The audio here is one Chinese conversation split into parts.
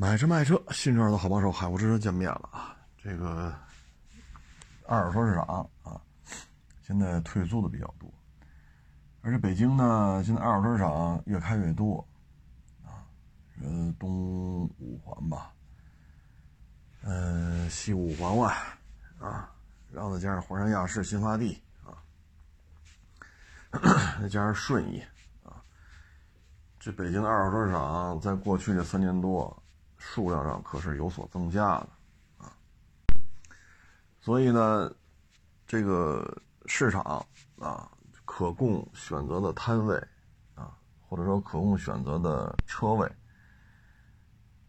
买车卖车，新车的好帮手，海沃之车见面了啊！这个二手车市场啊，现在退租的比较多，而且北京呢，现在二手车市场越开越多啊，呃，东五环吧，嗯，西五环外啊，然后再加上华山亚市新发地啊，再加上顺义啊。这北京的二手车市场，在过去这三年多，数量上可是有所增加的啊。所以呢，这个市场啊，可供选择的摊位啊，或者说可供选择的车位，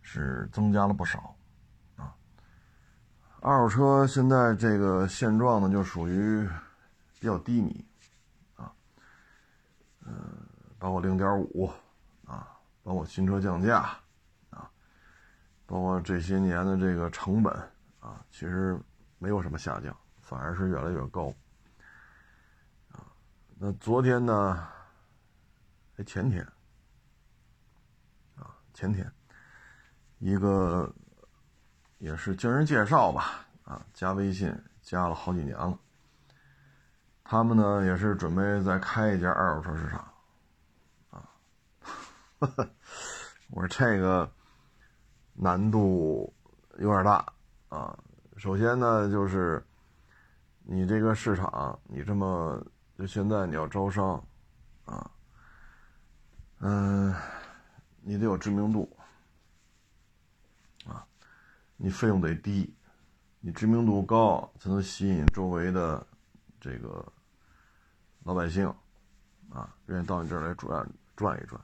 是增加了不少啊。二手车现在这个现状呢，就属于比较低迷啊，嗯，包括零点五啊。包括新车降价，包括这些年的这个成本啊，其实没有什么下降，反而是越来越高，啊，那昨天呢，哎前天，啊前天，一个也是经人介绍吧，啊加微信加了好几年了，他们呢也是准备再开一家二手车市场。啊 我说这个难度有点大啊。首先呢，就是你这个市场，你这么就现在你要招商啊，嗯，你得有知名度啊，你费用得低，你知名度高才能吸引周围的这个老百姓啊，愿意到你这儿来转转一转。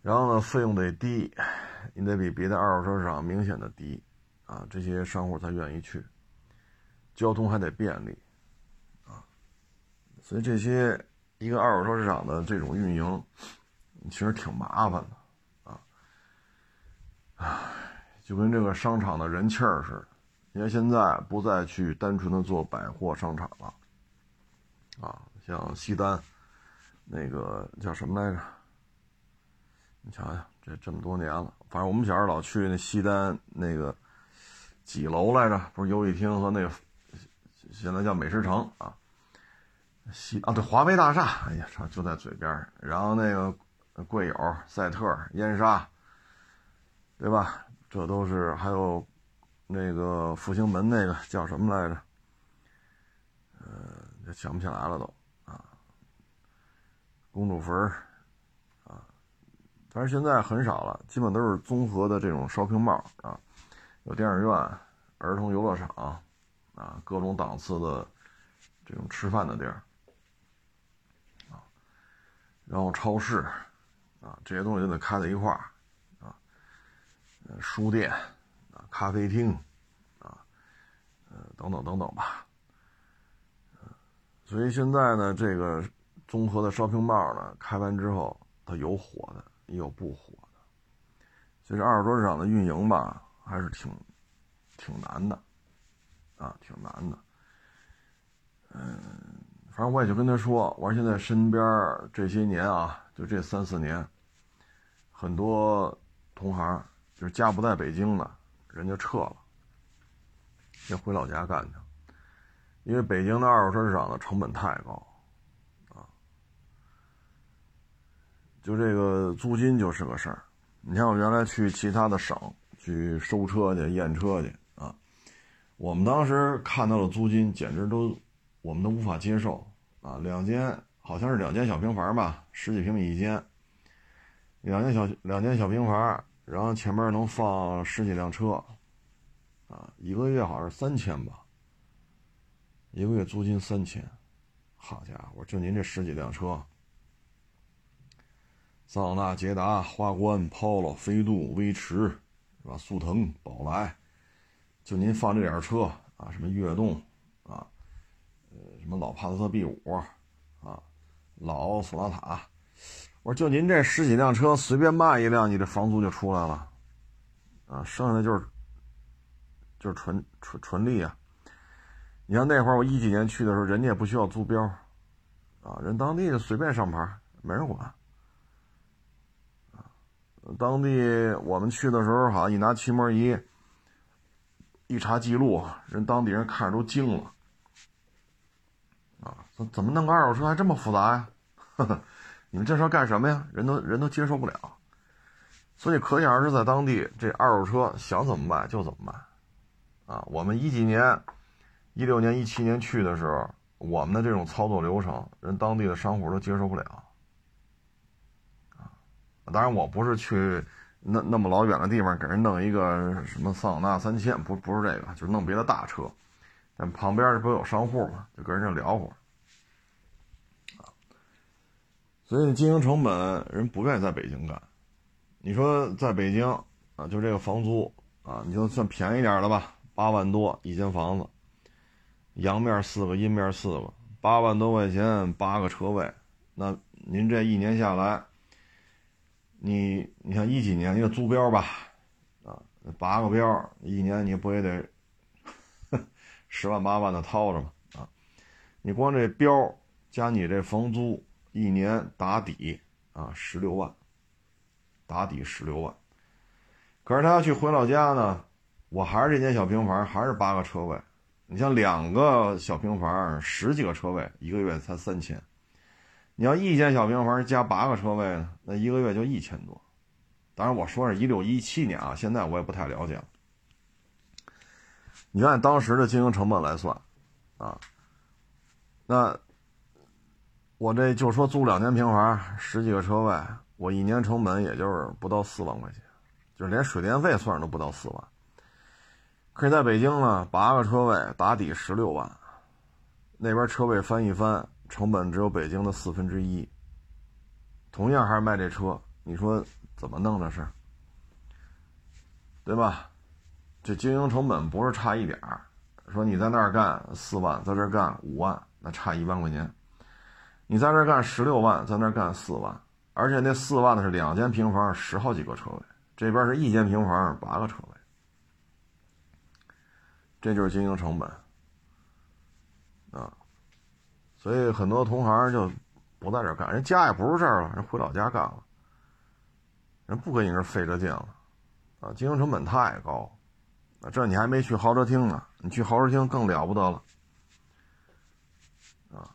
然后呢，费用得低，你得比别的二手车市场明显的低，啊，这些商户才愿意去。交通还得便利，啊，所以这些一个二手车市场的这种运营，其实挺麻烦的，啊，唉，就跟这个商场的人气儿似的。因为现在不再去单纯的做百货商场了，啊，像西单，那个叫什么来着？你瞧瞧，这这么多年了，反正我们小时候老去那西单那个几楼来着？不是游戏厅和那个现在叫美食城啊？西啊，对，华为大厦。哎呀，就在嘴边然后那个贵友、赛特、燕莎，对吧？这都是还有那个复兴门那个叫什么来着？呃，想不起来了都啊。公主坟但是现在很少了，基本都是综合的这种 shopping mall 啊，有电影院、儿童游乐场啊，各种档次的这种吃饭的地儿啊，然后超市啊，这些东西都得开在一块儿啊，书店啊，咖啡厅啊，呃，等等等等吧，所以现在呢，这个综合的 shopping mall 呢，开完之后，它有火的。也有不火的，所以这二手车市场的运营吧，还是挺挺难的，啊，挺难的。嗯，反正我也就跟他说，我说现在身边这些年啊，就这三四年，很多同行就是家不在北京的，人家撤了，先回老家干去，因为北京的二手车市场的成本太高。就这个租金就是个事儿，你像我原来去其他的省去收车去验车去啊，我们当时看到的租金简直都我们都无法接受啊！两间好像是两间小平房吧，十几平米一间，两间小两间小平房，然后前面能放十几辆车，啊，一个月好像是三千吧，一个月租金三千，好家伙，就您这十几辆车。桑塔纳、捷达、花冠、Polo、飞度、威驰，是吧？速腾、宝来，就您放这点车啊，什么悦动啊，呃，什么老帕萨特 B 五啊，老索纳塔，我说就您这十几辆车，随便卖一辆，你这房租就出来了，啊，剩下的就是就是纯纯纯利啊。你像那会儿我一几年去的时候，人家也不需要租标，啊，人当地的随便上牌，没人管。当地我们去的时候，好像一拿漆膜仪一查记录，人当地人看着都惊了。啊，怎怎么弄个二手车还这么复杂呀？你们这是干什么呀？人都人都接受不了。所以可想而知，在当地这二手车想怎么卖就怎么卖。啊，我们一几年、一六年、一七年去的时候，我们的这种操作流程，人当地的商户都接受不了。当然我不是去那那么老远的地方给人弄一个什么桑塔纳三千，不不是这个，就是弄别的大车。但旁边不有商户嘛，就跟人家聊会儿。啊，所以经营成本人不愿意在北京干。你说在北京啊，就这个房租啊，你就算便宜点的吧。八万多一间房子，阳面四个，阴面四个，八万多块钱八个车位，那您这一年下来，你你像一几年一个租标吧，啊，八个标，一年你不也得 十万八万的掏着吗？啊，你光这标加你这房租，一年打底啊十六万，打底十六万，可是他要去回老家呢？我还是这间小平房，还是八个车位。你像两个小平房，十几个车位，一个月才三千。你要一间小平房加八个车位呢，那一个月就一千多。当然我说是一六一七年啊，现在我也不太了解了。你按当时的经营成本来算，啊，那我这就说租两间平房，十几个车位，我一年成本也就是不到四万块钱，就是连水电费算上都不到四万。可是在北京呢，八个车位打底十六万，那边车位翻一翻，成本只有北京的四分之一。同样还是卖这车，你说怎么弄这是？对吧？这经营成本不是差一点儿。说你在那儿干四万，在这儿干五万，那差一万块钱。你在这儿干十六万，在那儿干四万，而且那四万的是两间平房，十好几个车位，这边是一间平房，八个车位。这就是经营成本，啊，所以很多同行就不在这干，人家也不是这儿了，人回老家干了，人不跟你这费这劲了，啊，经营成本太高，啊，这你还没去豪车厅呢，你去豪车厅更了不得了，啊，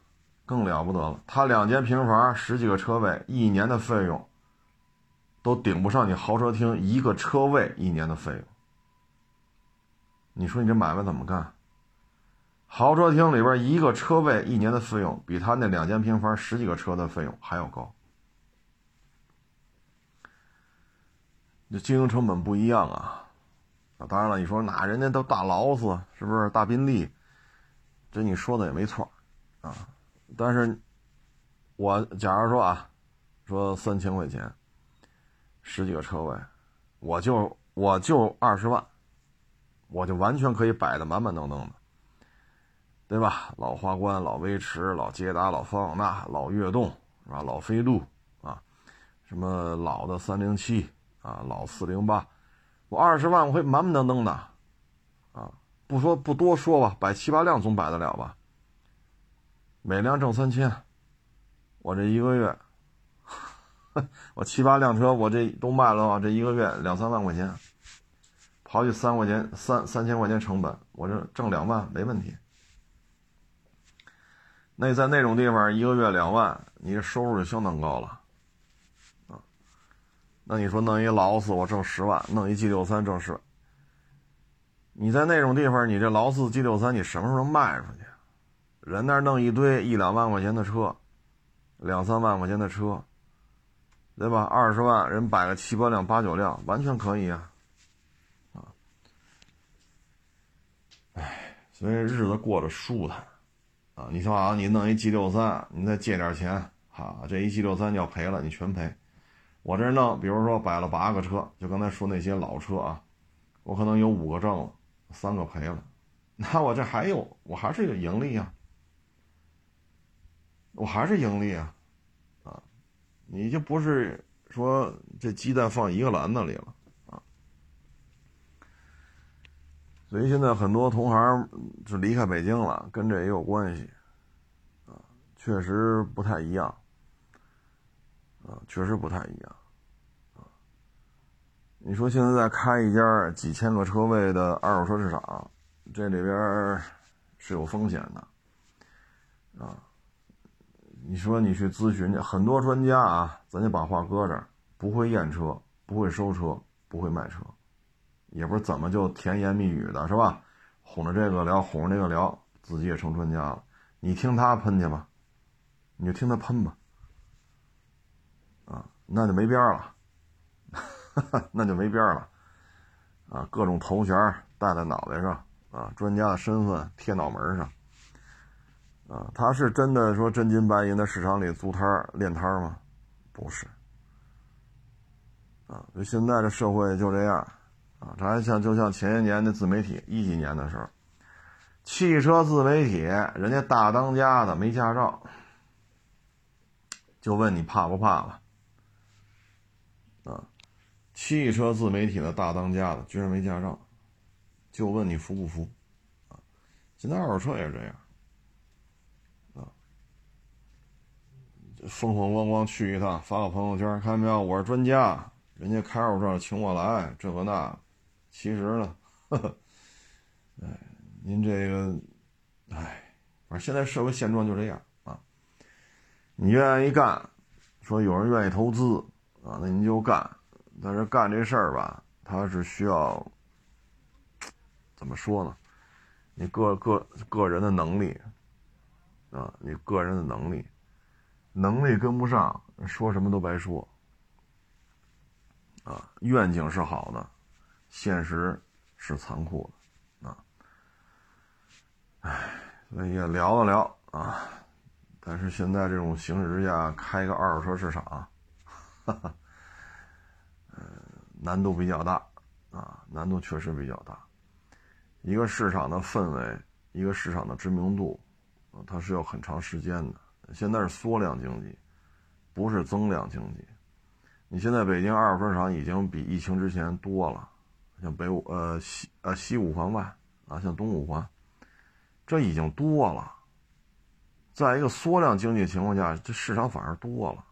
更了不得了，他两间平房，十几个车位，一年的费用都顶不上你豪车厅一个车位一年的费用。你说你这买卖怎么干？豪车厅里边一个车位一年的费用比他那两间平房十几个车的费用还要高，这经营成本不一样啊！啊，当然了，你说那人家都大劳斯是不是大宾利？这你说的也没错啊。但是，我假如说啊，说三千块钱，十几个车位，我就我就二十万。我就完全可以摆的满满当当的，对吧？老花冠、老威驰、老捷达、老桑塔纳、老悦动，是吧？老飞度啊，什么老的三零七啊，老四零八，我二十万我会满满当当的，啊，不说不多说吧，摆七八辆总摆得了吧？每辆挣三千，我这一个月，我七八辆车我这都卖了，这一个月两三万块钱。刨去三块钱，三三千块钱成本，我这挣两万没问题。那在那种地方，一个月两万，你这收入就相当高了，啊。那你说弄一劳斯，我挣十万；弄一 G 六三挣十万。你在那种地方，你这劳斯 G 六三，你什么时候能卖出去？人那弄一堆一两万块钱的车，两三万块钱的车，对吧？二十万人摆个七八辆、八九辆，完全可以啊。唉，所以日子过得舒坦，啊，你说啊，你弄一 G 六三，你再借点钱，哈，这一 G 六三要赔了，你全赔。我这弄，比如说摆了八个车，就刚才说那些老车啊，我可能有五个挣了，三个赔了，那我这还有，我还是有盈利啊，我还是盈利啊，啊，你就不是说这鸡蛋放一个篮子里了。所以现在很多同行就离开北京了，跟这也有关系，啊，确实不太一样，啊，确实不太一样，啊，你说现在再开一家几千个车位的二手车市场，这里边是有风险的啊。你说你去咨询去，很多专家啊，咱就把话搁这儿，不会验车，不会收车，不会卖车，也不是怎么就甜言蜜语的，是吧？哄着这个聊，哄着那个聊，自己也成专家了。你听他喷去吧，你就听他喷吧，啊，那就没边儿了。那就没边了，啊，各种头衔戴在脑袋上，啊，专家的身份贴脑门上，啊，他是真的说真金白银的市场里租摊儿练摊儿吗？不是，啊，就现在这社会就这样，啊，这还像就像前些年的自媒体一几年的时候，汽车自媒体人家大当家的没驾照，就问你怕不怕了，啊。汽车自媒体的大当家的居然没驾照，就问你服不服？啊，现在二手车也是这样，啊，风风光光去一趟，发个朋友圈，看见没有？我是专家，人家开二手车请我来，这个那，其实呢，呵呵，哎，您这个，哎，反正现在社会现状就这样啊。你愿意干，说有人愿意投资啊，那您就干。但是干这事儿吧，他是需要怎么说呢？你个个个人的能力啊，你个人的能力，能力跟不上，说什么都白说啊。愿景是好的，现实是残酷的啊。唉，所以也聊了聊啊。但是现在这种形势之下，开个二手车市场，哈哈。难度比较大，啊，难度确实比较大。一个市场的氛围，一个市场的知名度，啊，它是要很长时间的。现在是缩量经济，不是增量经济。你现在北京二手车市场已经比疫情之前多了，像北五呃西呃西五环外啊，像东五环，这已经多了。在一个缩量经济情况下，这市场反而多了。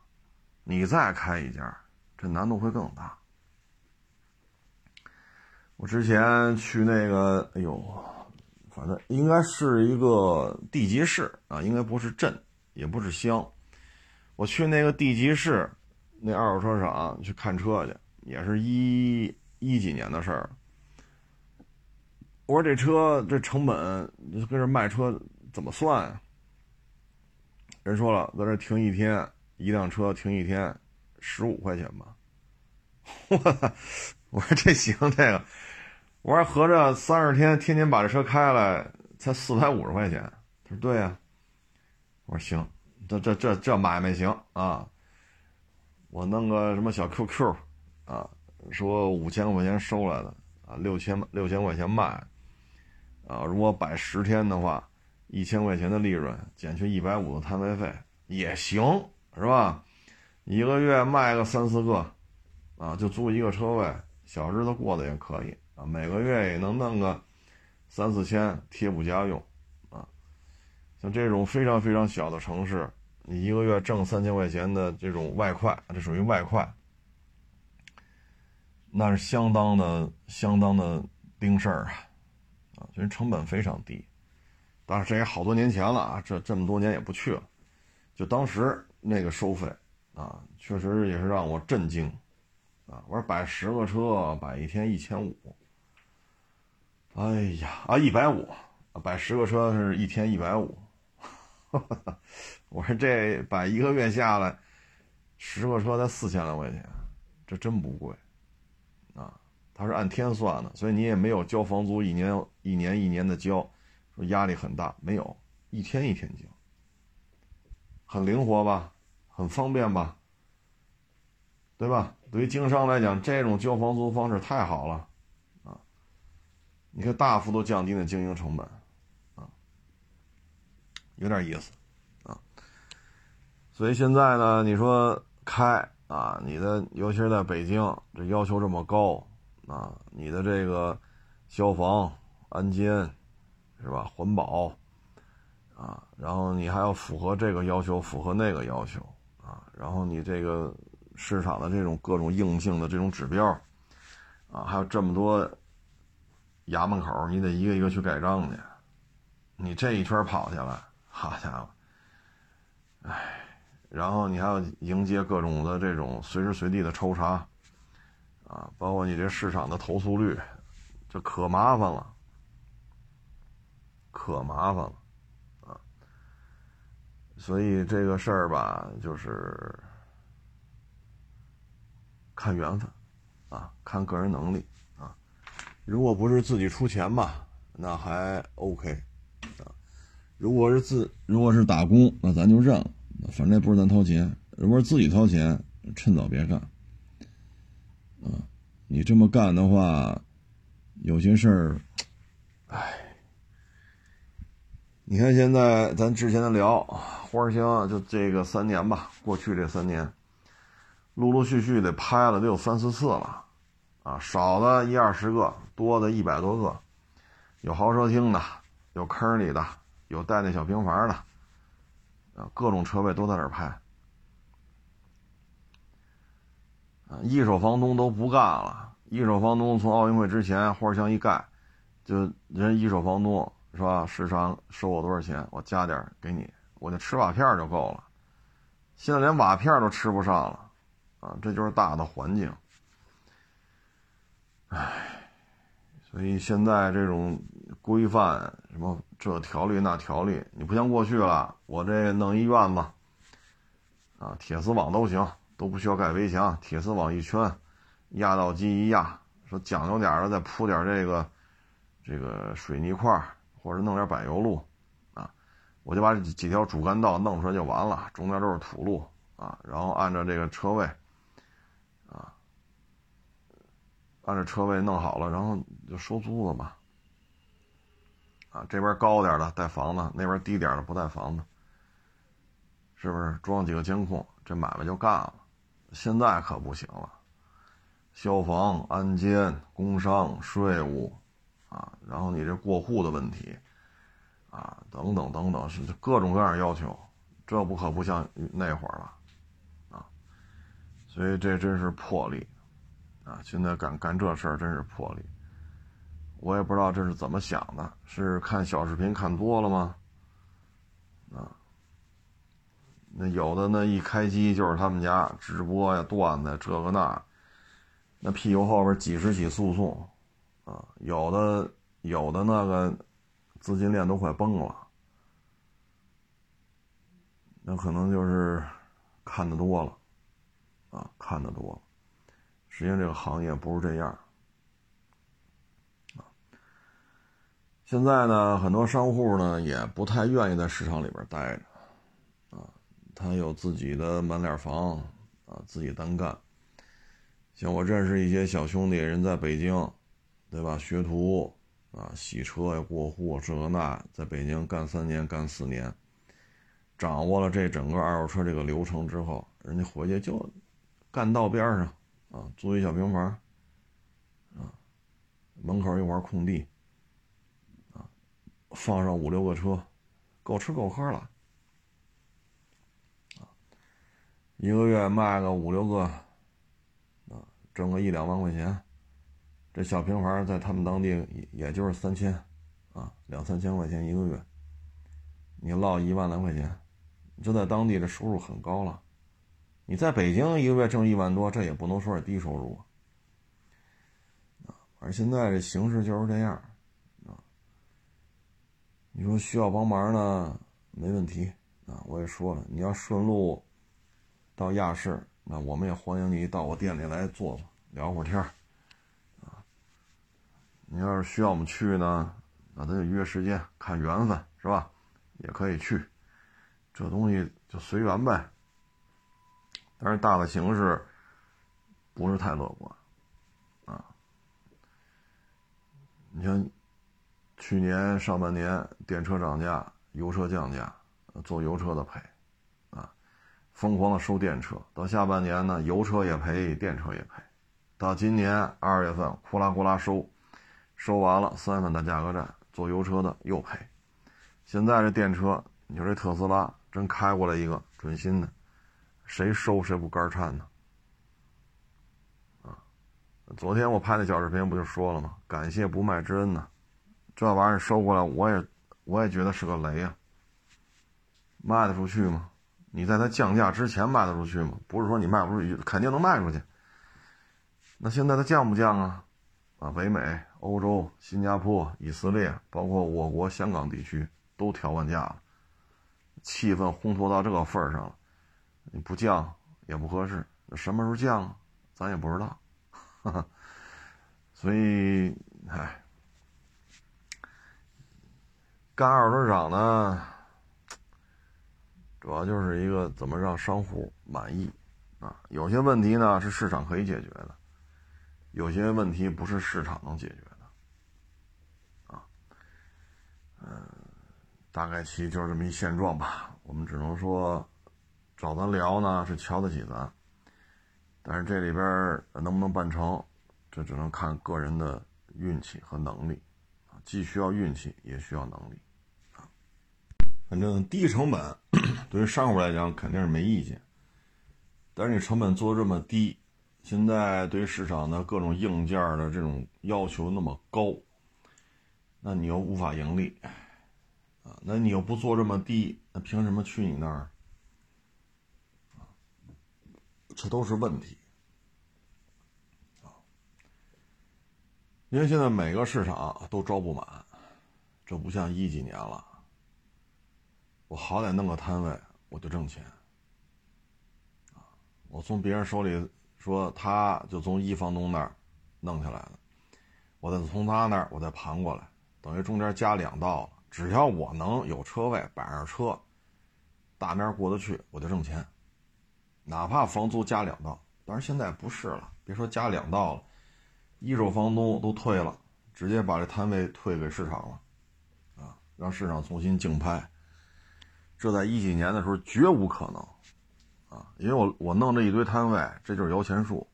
你再开一家，这难度会更大。我之前去那个，哎呦，反正应该是一个地级市啊，应该不是镇，也不是乡。我去那个地级市那二手车厂去看车去，也是一一几年的事儿。我说这车这成本跟这卖车怎么算呀？人说了，在这停一天，一辆车停一天，十五块钱吧。我我说这行这个。我说合着三十天，天天把这车开来，才四百五十块钱。他说对呀。我说行，这这这这买卖行啊。我弄个什么小 QQ，啊，说五千块钱收来的，啊，六千六千块钱卖，啊，如果摆十天的话，一千块钱的利润减去一百五的摊位费也行，是吧？一个月卖个三四个，啊，就租一个车位，小日子过得也可以啊。每个月也能弄个三四千贴补家用，啊，像这种非常非常小的城市，你一个月挣三千块钱的这种外快，这属于外快，那是相当的相当的丁事儿啊，啊，所以成本非常低。但是这也好多年前了啊，这这么多年也不去了，就当时那个收费啊，确实也是让我震惊，啊，我说摆十个车摆一天一千五。哎呀啊，一百五，摆十个车是一天一百五。我说这摆一个月下来，十个车才四千来块钱，这真不贵它！是按天算的，所以你也没有交房租，一年一年一年的交，说压力很大，没有，一天一天交，很灵活吧，很方便吧，对吧？对于经商来讲，这种交房租方式太好了。啊你看，大幅度降低了经营成本，啊，有点意思，啊，所以现在呢，你说开啊，你的尤其是在北京，这要求这么高，啊，你的这个消防、安监，是吧？环保，啊，然后你还要符合这个要求，符合那个要求，啊，然后你这个市场的这种各种硬性的这种指标，啊，还有这么多衙门口，你得一个一个去盖章去。你这一圈跑下来，好家伙，哎，然后你还要迎接各种的这种随时随地的抽查，啊，包括你这市场的投诉率，就可麻烦了，可麻烦了，啊，所以这个事儿吧，就是看缘分，啊，看个人能力，啊，如果不是自己出钱吧，那还 OK 啊。如果是自，如果是打工，那咱就认了，反正也不是咱掏钱。如果是自己掏钱，趁早别干。啊，你这么干的话，有些事儿，哎，你看现在咱之前的聊花香，就这个三年吧，过去这三年，陆陆续续的拍了得有三四次了，啊，少的一二十个，多的一百多个，有豪车厅的，有坑里的。有带那小平房的，啊，各种车位都在那儿拍，一手房东都不干了。一手房东从奥运会之前花箱一盖，就人一手房东是吧？时常收我多少钱，我加点给你，我就吃瓦片就够了。现在连瓦片都吃不上了，啊，这就是大的环境。唉。所以现在这种规范，什么这条例那条例，你不像过去了，我这弄一院子，啊，铁丝网都行，都不需要盖围墙，铁丝网一圈，压道机一压，说讲究点的再铺点这个，这个水泥块或者弄点柏油路，啊，我就把这几条主干道弄出来就完了，中间都是土路，啊，然后按照这个车位。啊按照车位弄好了，然后就收租子吧。啊，这边高点的带房子，那边低点的不带房子，是不是？装几个监控，这买卖就干了。现在可不行了，消防、安监、工商、税务，啊，然后你这过户的问题，啊，等等等等，是各种各样要求，这不可不像那会儿了，啊，所以这真是魄力。啊，现在干干这事儿真是魄力，我也不知道这是怎么想的，是看小视频看多了吗？啊，那有的那一开机就是他们家直播呀、段子这个那，那屁股后边几十起诉讼，啊，有的有的那个资金链都快崩了，那可能就是看的多了，啊，看的多了。实际上，这个行业不是这样啊。现在呢，很多商户呢也不太愿意在市场里边待着。他有自己的门脸房啊，自己单干。像我认识一些小兄弟，人在北京，对吧？学徒啊，洗车呀、过户这个那，在北京干三年、干四年，掌握了这整个二手车这个流程之后，人家回去就干道边上。啊，租一小平房，啊，门口一块空地，啊，放上五六个车，够吃够喝了，啊，一个月卖个五六个，啊，挣个一两万块钱，这小平房在他们当地也也就是三千，啊，两三千块钱一个月，你落一万来块钱，就在当地的收入很高了。你在北京一个月挣一万多，这也不能说是低收入啊。而现在这形势就是这样啊。你说需要帮忙呢，没问题啊。我也说了，你要顺路到亚市，那我们也欢迎你到我店里来坐坐，聊会儿天儿啊。你要是需要我们去呢，那咱就约时间，看缘分是吧？也可以去，这东西就随缘呗。但是大的形势不是太乐观，啊，你像去年上半年电车涨价，油车降价，做油车的赔，疯狂的收电车，到下半年呢，油车也赔，电车也赔，到今年二月份，呼啦呼啦收，收完了，三月份的价格战，做油车的又赔，现在这电车，你说这特斯拉真开过来一个准新的。谁收谁不肝颤呢？啊，昨天我拍那小视频不就说了吗？感谢不卖之恩呢，这玩意儿收过来，我也我也觉得是个雷啊。卖得出去吗？你在它降价之前卖得出去吗？不是说你卖不出去，肯定能卖出去。那现在它降不降啊？啊，北美、欧洲、新加坡、以色列，包括我国香港地区都调完价了，气氛烘托到这个份儿上了，你不降也不合适。什么时候降，咱也不知道。哈哈，所以，唉，干二手市场呢，主要就是一个怎么让商户满意啊。有些问题呢是市场可以解决的，有些问题不是市场能解决的，啊，嗯，大概其就是这么一现状吧。我们只能说，找咱聊呢是瞧得起咱。但是这里边能不能办成，这只能看个人的运气和能力，啊，既需要运气，也需要能力，反正低成本对于商户来讲肯定是没意见，但是你成本做这么低，现在对于市场的各种硬件的这种要求那么高，那你又无法盈利，啊，那你又不做这么低，那凭什么去你那儿？这都是问题啊！因为现在每个市场都招不满，这不像一几年了。我好歹弄个摊位，我就挣钱啊！我从别人手里说，他就从一房东那儿弄下来的，我再从他那儿我再盘过来，等于中间加两道了。只要我能有车位摆上车，大面过得去，我就挣钱。哪怕房租加两道，但是现在不是了。别说加两道了，一手房东都退了，直接把这摊位退给市场了，啊，让市场重新竞拍。这在一几年的时候绝无可能，啊，因为我我弄这一堆摊位，这就是摇钱树，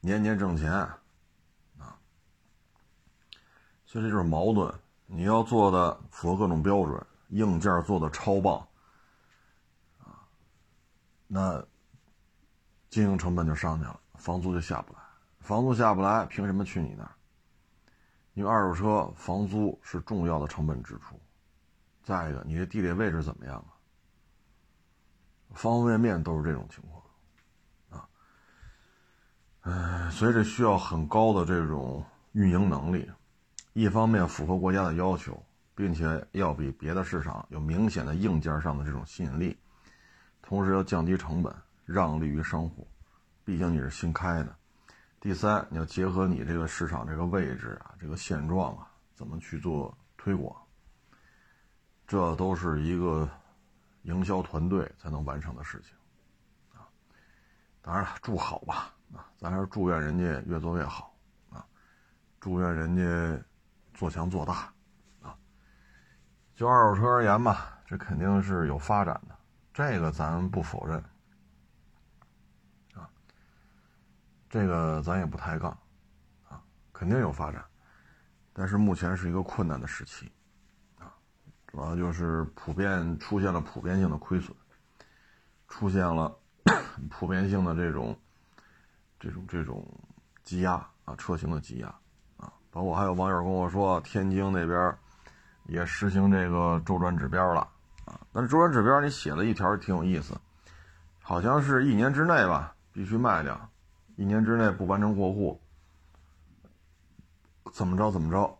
年年挣钱，啊，所以这就是矛盾。你要做的符合各种标准，硬件做的超棒。啊那经营成本就上去了，房租就下不来，房租下不来，凭什么去你那儿？因为二手车房租是重要的成本支出。再一个，你的地理位置怎么样啊？方方面面都是这种情况啊。嗯，所以这需要很高的这种运营能力，一方面符合国家的要求，并且要比别的市场有明显的硬件上的这种吸引力。同时要降低成本，让利于商户，毕竟你是新开的。第三，你要结合你这个市场这个位置啊，这个现状啊，怎么去做推广？这都是一个营销团队才能完成的事情啊。当然了，祝好吧啊，咱还是祝愿人家越做越好啊，祝愿人家做强做大啊。就二手车而言吧，这肯定是有发展的。这个咱不否认，啊，这个咱也不抬杠，啊，肯定有发展，但是目前是一个困难的时期，主要就是普遍出现了普遍性的亏损，出现了 普遍性的这种这种这种积压啊，车型的积压啊，包括还有网友跟我说，天津那边也实行这个周转指标了。啊，但是周转指标你写了一条挺有意思，好像是一年之内吧，必须卖掉，一年之内不完成过户，怎么着怎么着。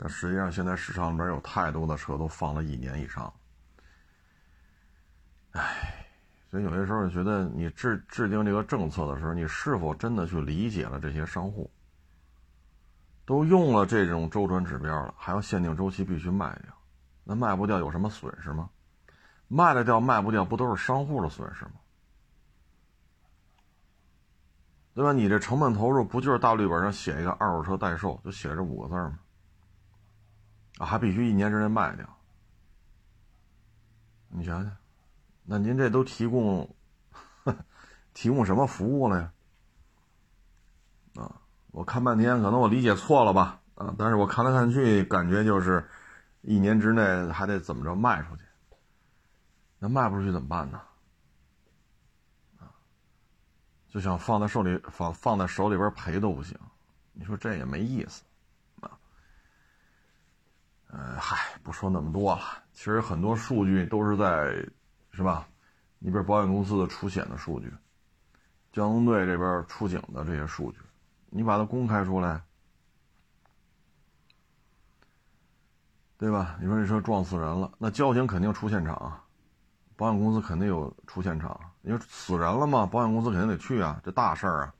但实际上现在市场里边有太多的车都放了一年以上，唉，所以有些时候觉得你制制定这个政策的时候，你是否真的去理解了这些商户？都用了这种周转指标了，还要限定周期必须卖掉。那卖不掉有什么损失吗？卖得掉卖不掉不都是商户的损失吗？对吧？你这成本投入不就是大绿本上写一个二手车代售，就写这五个字吗？啊，还必须一年之内卖掉。你想想，那您这都提供提供什么服务了呀？啊，我看半天，可能我理解错了吧？啊，但是我看来看去，感觉就是。一年之内还得怎么着卖出去？那卖不出去怎么办呢？啊，就想放在手里放放在手里边赔都不行，你说这也没意思。呃，嗨，不说那么多了。其实很多数据都是在，是吧？你比如保险公司的出险的数据，交通队这边出警的这些数据，你把它公开出来，对吧？你说这车撞死人了，那交警肯定出现场，保险公司肯定有出现场。因为死人了嘛，保险公司肯定得去啊，这大事儿啊。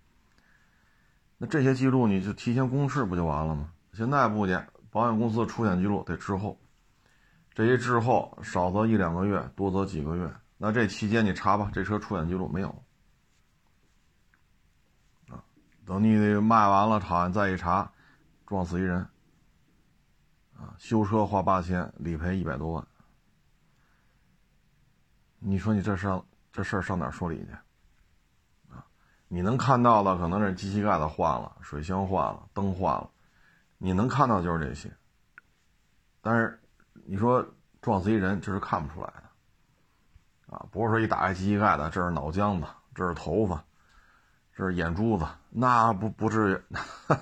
那这些记录你就提前公示不就完了吗？现在不去，保险公司的出险记录得滞后，这一滞后少则一两个月，多则几个月。那这期间你查吧，这车出险记录没有？啊，等你卖完了，厂再一查，撞死一人，啊，修车花八千，理赔一百多万。你说你这是？这事儿上哪说理去？你能看到的可能是机器盖子换了，水箱换了，灯换了，你能看到就是这些。但是你说撞死一人，这是看不出来的，啊，不是说一打开机器盖子，这是脑浆子，这是头发，这是眼珠子，那不不至于，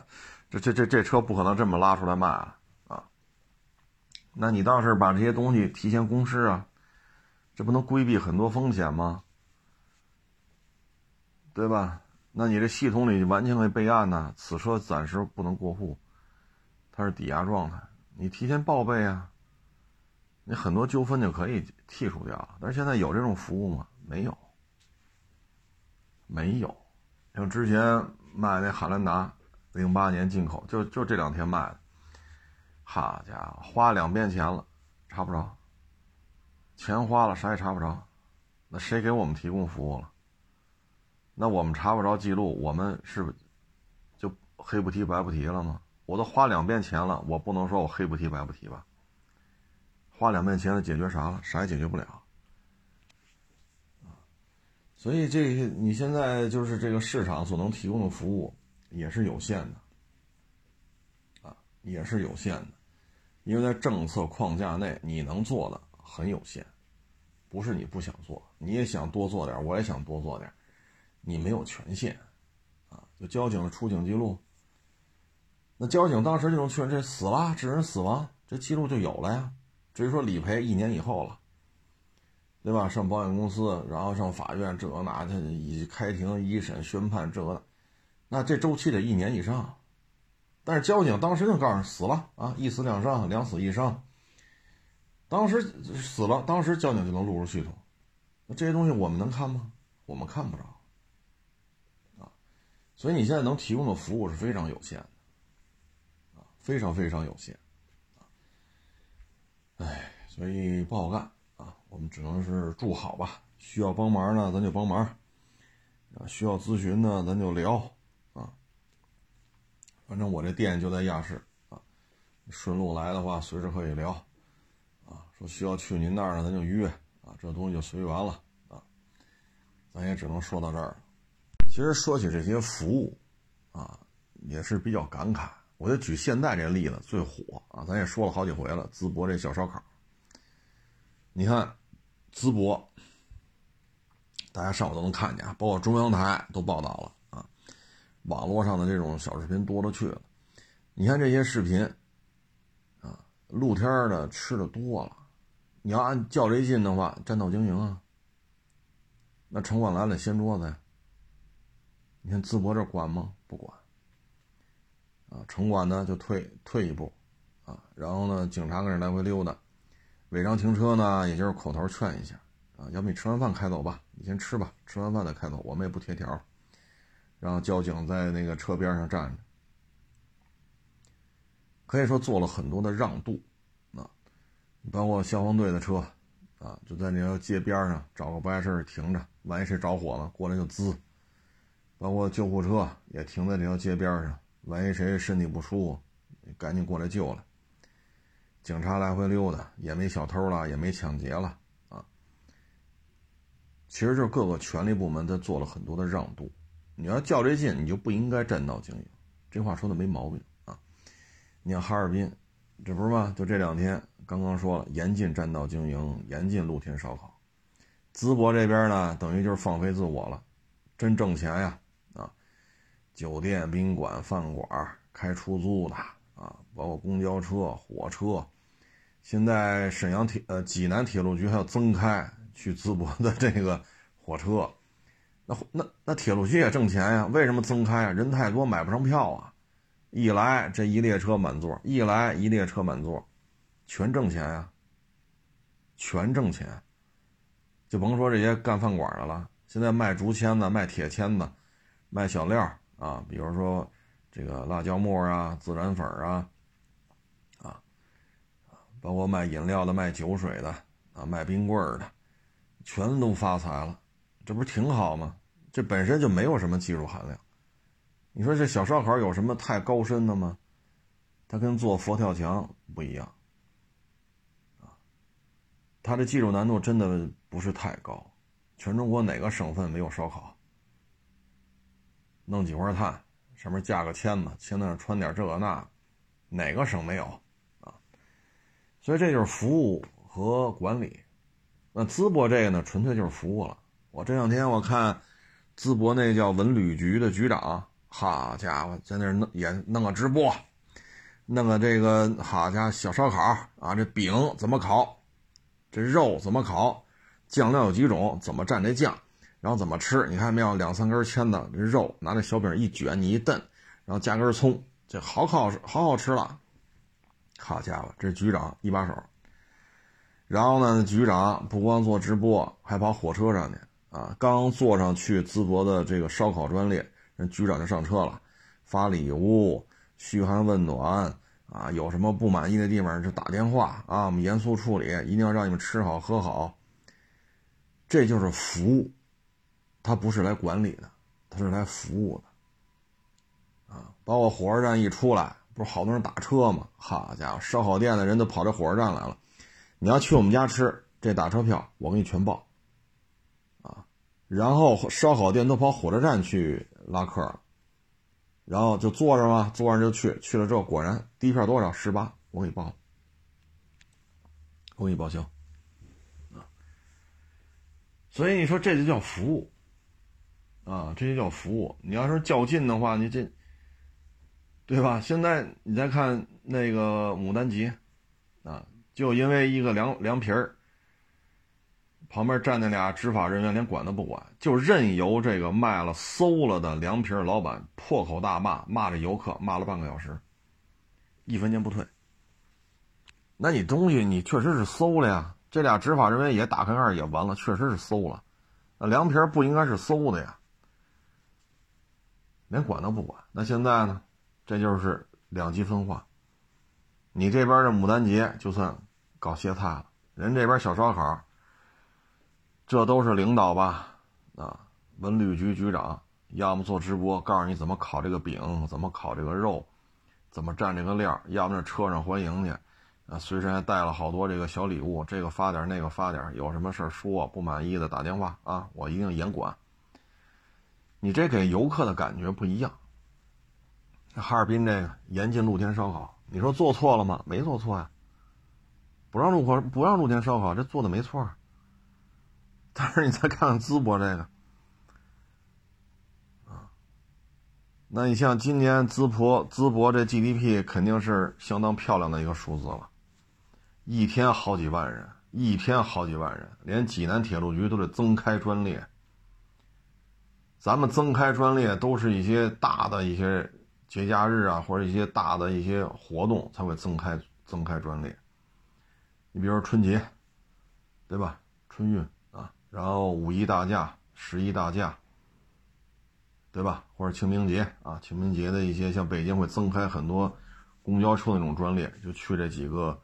这这这这车不可能这么拉出来卖啊！啊，那你倒是把这些东西提前公示啊，这不能规避很多风险吗？对吧？那你这系统里完全可以备案呢。此车暂时不能过户，它是抵押状态，你提前报备啊。你很多纠纷就可以剔除掉了。但是现在有这种服务吗？没有，没有。像之前卖那汉兰达，零八年进口，就就这两天卖的，好家伙，花两遍钱了，查不着。钱花了，啥也查不着。那谁给我们提供服务了？那我们查不着记录，我们是不就黑不提白不提了吗？我都花两遍钱了，我不能说我黑不提白不提吧？花两遍钱了，解决啥了？啥也解决不了。所以这你现在就是这个市场所能提供的服务也是有限的，啊，也是有限的，因为在政策框架内，你能做的很有限，不是你不想做，你也想多做点，我也想多做点。你没有权限，啊，就交警的出警记录。那交警当时就能确认这死了，致人死亡，这记录就有了呀。至于说理赔，一年以后了，对吧？上保险公司，然后上法院，这那他一开庭一审宣判，这个，那这周期得一年以上。但是交警当时就告诉死了啊，一死两伤，两死一伤。当时死了，当时交警就能录入系统。那这些东西我们能看吗？我们看不着啊。所以你现在能提供的服务是非常有限的，非常非常有限，啊，哎，所以不好干啊，我们只能是祝好吧。需要帮忙呢，咱就帮忙；啊，需要咨询呢，咱就聊，啊，反正我这店就在亚市，啊，顺路来的话，随时可以聊，啊，说需要去您那儿呢，咱就约，啊，这东西就随缘了，啊，咱也只能说到这儿。其实说起这些服务，啊，也是比较感慨。我就举现在这例子最火啊，咱也说了好几回了。淄博这小烧烤，你看，淄博，大家上午都能看见啊，包括中央台都报道了啊。网络上的这种小视频多了去了，你看这些视频，啊，露天的吃的多了，你要按较这劲的话，占道经营啊，那城管来了掀桌子呀。你看淄博这管吗？不管。啊，城管呢就退退一步，啊，然后呢，警察跟着来回溜达，违章停车呢，也就是口头劝一下，啊，要不你吃完饭开走吧，你先吃吧，吃完饭再开走，我们也不贴条。然后交警在那个车边上站着，可以说做了很多的让渡，啊，包括消防队的车，啊，就在那条街边上找个不碍事的停着，万一谁着火了，过来就滋。包括救护车也停在这条街边上，万一谁身体不舒服，赶紧过来救了。警察来回溜达，也没小偷了，也没抢劫了啊。其实就是各个权力部门在做了很多的让渡。你要较这劲，你就不应该占道经营。这话说的没毛病啊。你像哈尔滨，这不是吗？就这两天刚刚说了，严禁占道经营，严禁露天烧烤。淄博这边呢，等于就是放飞自我了。真挣钱呀！酒店、宾馆、饭馆，开出租的啊，包括公交车、火车。现在沈阳铁呃济南铁路局还要增开去淄博的这个火车，那那那铁路局也挣钱呀？为什么增开啊？人太多买不上票啊！一来这一列车满座，一来一列车满座，全挣钱呀，全挣钱。就甭说这些干饭馆的了，现在卖竹签子、卖铁签子、卖小料啊，比如说这个辣椒末啊、孜然粉啊，啊，包括卖饮料的、卖酒水的啊、卖冰棍的，全都发财了，这不是挺好吗？这本身就没有什么技术含量。你说这小烧烤有什么太高深的吗？它跟做佛跳墙不一样。啊它的技术难度真的不是太高，全中国哪个省份没有烧烤？弄几块炭，上面架个签子，签子上穿点这个那，哪个省没有啊？所以这就是服务和管理。那淄博这个呢，纯粹就是服务了。我这两天我看淄博那叫文旅局的局长，好家伙，在那弄也弄个直播，弄个这个好家伙小烧烤啊，这饼怎么烤？这肉怎么烤？酱料有几种？怎么蘸这酱？然后怎么吃？你看没有？两三根签子，这肉拿那小饼一卷，你一蹬，然后加根葱，这好好好好吃了。好家伙，这局长一把手。然后呢，局长不光做直播，还跑火车上去啊！刚坐上去淄博的这个烧烤专列，人局长就上车了，发礼物，嘘寒问暖。啊，有什么不满意的地方就打电话啊，我们严肃处理，一定要让你们吃好喝好。这就是服务，他不是来管理的，他是来服务的。啊，包括火车站一出来，不是好多人打车吗？好家伙，烧烤店的人都跑这火车站来了。你要去我们家吃，这打车票我给你全报。啊，然后烧烤店都跑火车站去拉客了。然后就坐着嘛，坐着就去，去了之后果然第一票多少十八，我给你报，我给你报销，啊，所以你说这就叫服务，啊，这就叫服务。你要是较劲的话，你这，对吧？现在你再看那个牡丹集，啊，就因为一个凉凉皮儿。旁边站那俩执法人员，连管都不管，就任由这个卖了馊了的凉皮老板破口大骂，骂这游客，骂了半个小时，一分钱不退。那你东西你确实是馊了呀，这俩执法人员也打开盖也完了，确实是馊了。那凉皮儿不应该是馊的呀，连管都不管。那现在呢，这就是两极分化。你这边的牡丹节就算搞歇菜了，人这边小烧烤。这都是领导吧？啊，文旅局局长，要么做直播，告诉你怎么烤这个饼，怎么烤这个肉，怎么蘸这个料；要么在车上欢迎去，啊，随身还带了好多这个小礼物，这个发点，那个发点，有什么事说，不满意的打电话啊，我一定严管。你这给游客的感觉不一样。哈尔滨这个严禁露天烧烤，你说做错了吗？没做错呀，不让露火，不让露天烧烤，这做的没错。但是你再看看淄博这个，啊，那你像今年淄博淄博这 GDP 肯定是相当漂亮的一个数字了，一天好几万人，一天好几万人，连济南铁路局都得增开专列。咱们增开专列都是一些大的一些节假日啊，或者一些大的一些活动才会增开增开专列。你比如说春节，对吧？春运啊。然后五一大假、十一大假，对吧？或者清明节啊，清明节的一些像北京会增开很多公交车那种专列，就去这几个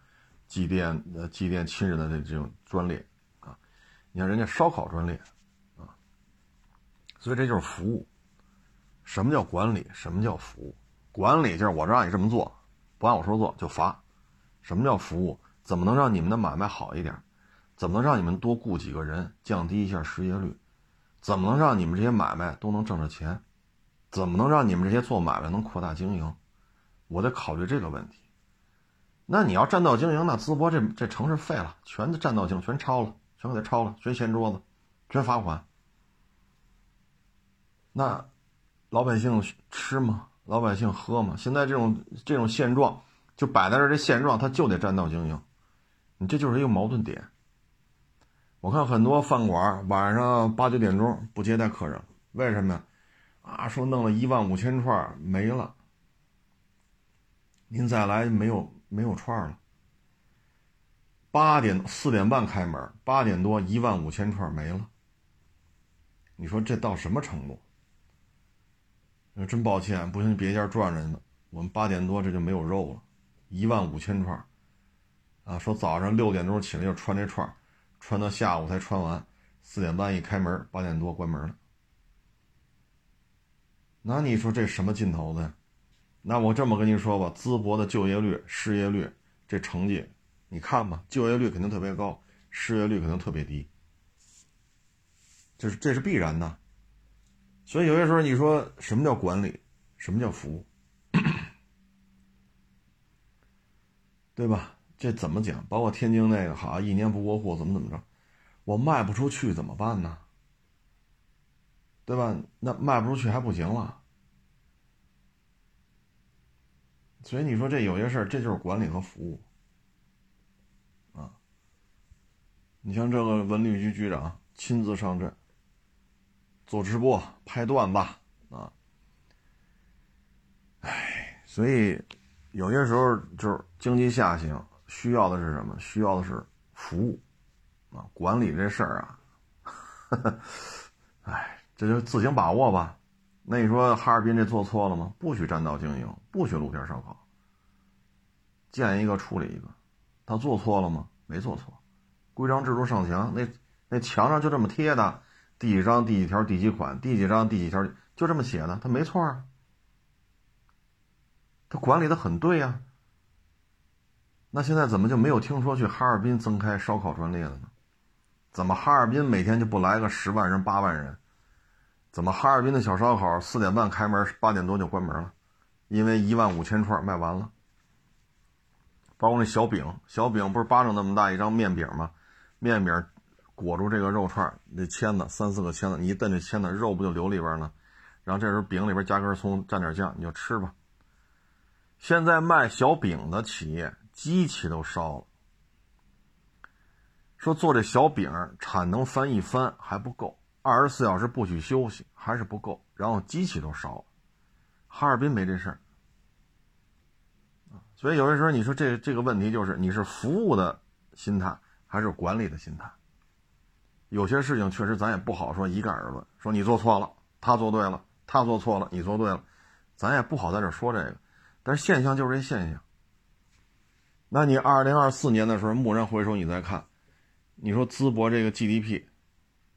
祭奠呃祭奠亲人的这这种专列啊。你看人家烧烤专列，所以这就是服务。什么叫管理？什么叫服务？管理就是我让你这么做，不按我说做就罚。什么叫服务？怎么能让你们的买卖好一点？怎么能让你们多雇几个人，降低一下失业率？怎么能让你们这些买卖都能挣着钱？怎么能让你们这些做买卖能扩大经营？我得考虑这个问题。那你要占道经营，那淄博这这城市废了，全占道经营，全抄了，全给他抄了，全掀桌子，全罚款。那老百姓吃吗？老百姓喝吗？现在这种这种现状就摆在这，这现状他就得占道经营，你这就是一个矛盾点。我看很多饭馆晚上八九点钟不接待客人，为什么呀？啊，说弄了一万五千串没了，您再来没有没有串了。八点四点半开门，八点多一万五千串没了。你说这到什么程度？真抱歉，不行，别家转着呢。我们八点多这就没有肉了，一万五千串啊！说早上六点钟起来就穿这串穿到下午才穿完，四点半一开门，八点多关门了。那你说这什么劲头子？那我这么跟您说吧，淄博的就业率、失业率这成绩，你看吧，就业率肯定特别高，失业率肯定特别低，这是这是必然的。所以有些时候你说什么叫管理，什么叫服务，对吧？这怎么讲？包括天津那个，好一年不过户，怎么怎么着，我卖不出去怎么办呢？对吧？那卖不出去还不行了。所以你说这有些事儿，这就是管理和服务啊。你像这个文旅局局长亲自上阵。做直播拍段子啊，哎，所以有些时候就是经济下行，需要的是什么？需要的是服务啊，管理这事儿啊，哎，这就自行把握吧。那你说哈尔滨这做错了吗？不许占道经营，不许露天烧烤，见一个处理一个。他做错了吗？没做错，规章制度上墙，那那墙上就这么贴的。第几章第几条第几款第几章第几条就这么写的，他没错啊，他管理的很对呀。那现在怎么就没有听说去哈尔滨增开烧烤专列了呢？怎么哈尔滨每天就不来个十万人八万人？怎么哈尔滨的小烧烤四点半开门，八点多就关门了？因为一万五千串卖完了。包括那小饼，小饼不是巴掌那么大一张面饼吗？面饼。裹住这个肉串那签子三四个签子，你一蹬这签子，肉不就流里边了？然后这时候饼里边加根葱，蘸点酱，你就吃吧。现在卖小饼的企业机器都烧了，说做这小饼产能翻一番还不够，二十四小时不许休息还是不够，然后机器都烧了。哈尔滨没这事儿所以有些时候你说这这个问题就是你是服务的心态还是管理的心态？有些事情确实咱也不好说一概而论，说你做错了，他做对了，他做错了，你做对了，咱也不好在这说这个。但是现象就是这现象。那你二零二四年的时候蓦然回首，你再看，你说淄博这个 GDP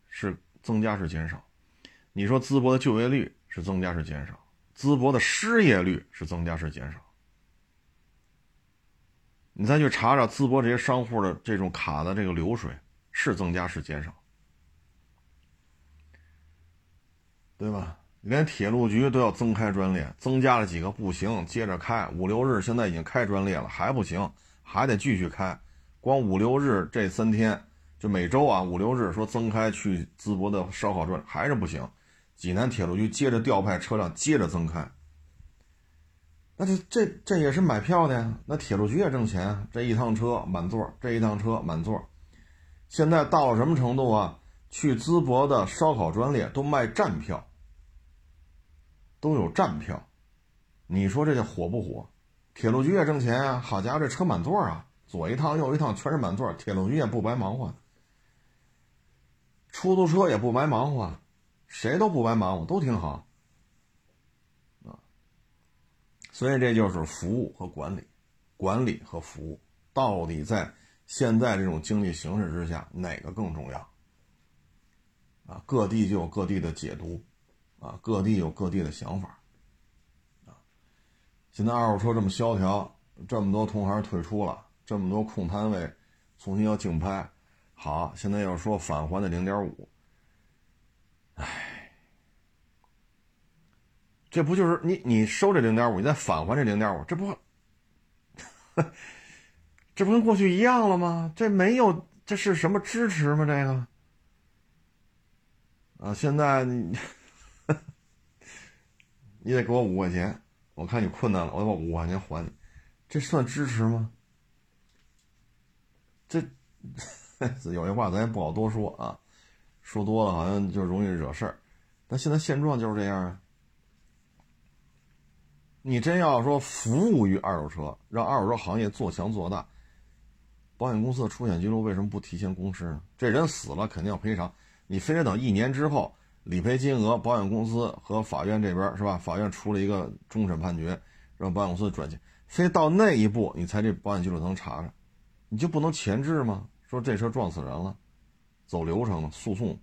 是增加是减少？你说淄博的就业率是增加是减少？淄博的失业率是增加是减少？你再去查查淄博这些商户的这种卡的这个流水是增加是减少？对吧？连铁路局都要增开专列，增加了几个不行，接着开五六日，现在已经开专列了，还不行，还得继续开。光五六日这三天，就每周啊五六日说增开去淄博的烧烤专还是不行。济南铁路局接着调派车辆，接着增开。那这这这也是买票的呀，那铁路局也挣钱，这一趟车满座，这一趟车满座。现在到了什么程度啊？去淄博的烧烤专列都卖站票，都有站票，你说这叫火不火？铁路局也挣钱啊！好家伙，这车满座啊，左一趟右一趟全是满座，铁路局也不白忙活，出租车也不白忙活，谁都不白忙活，都挺好啊。所以这就是服务和管理，管理和服务到底在现在这种经济形势之下哪个更重要？啊，各地就有各地的解读，啊，各地有各地的想法，啊，现在二手车这么萧条，这么多同行退出了，这么多空摊位重新要竞拍，好，现在要说返还的零点五，哎，这不就是你你收这零点五，你再返还这零点五，这不，这不跟过去一样了吗？这没有，这是什么支持吗？这个？啊，现在你你得给我五块钱，我看你困难了，我把五块钱还你，这算支持吗？这 有些话咱也不好多说啊，说多了好像就容易惹事儿。但现在现状就是这样啊。你真要说服务于二手车，让二手车行业做强做大，保险公司的出险记录为什么不提前公示呢？这人死了肯定要赔偿，你非得等一年之后理赔金额，保险公司和法院这边是吧？法院出了一个终审判决，让保险公司转钱，非到那一步你才这保险记录能查查，你就不能前置吗？说这车撞死人了，走流程诉讼，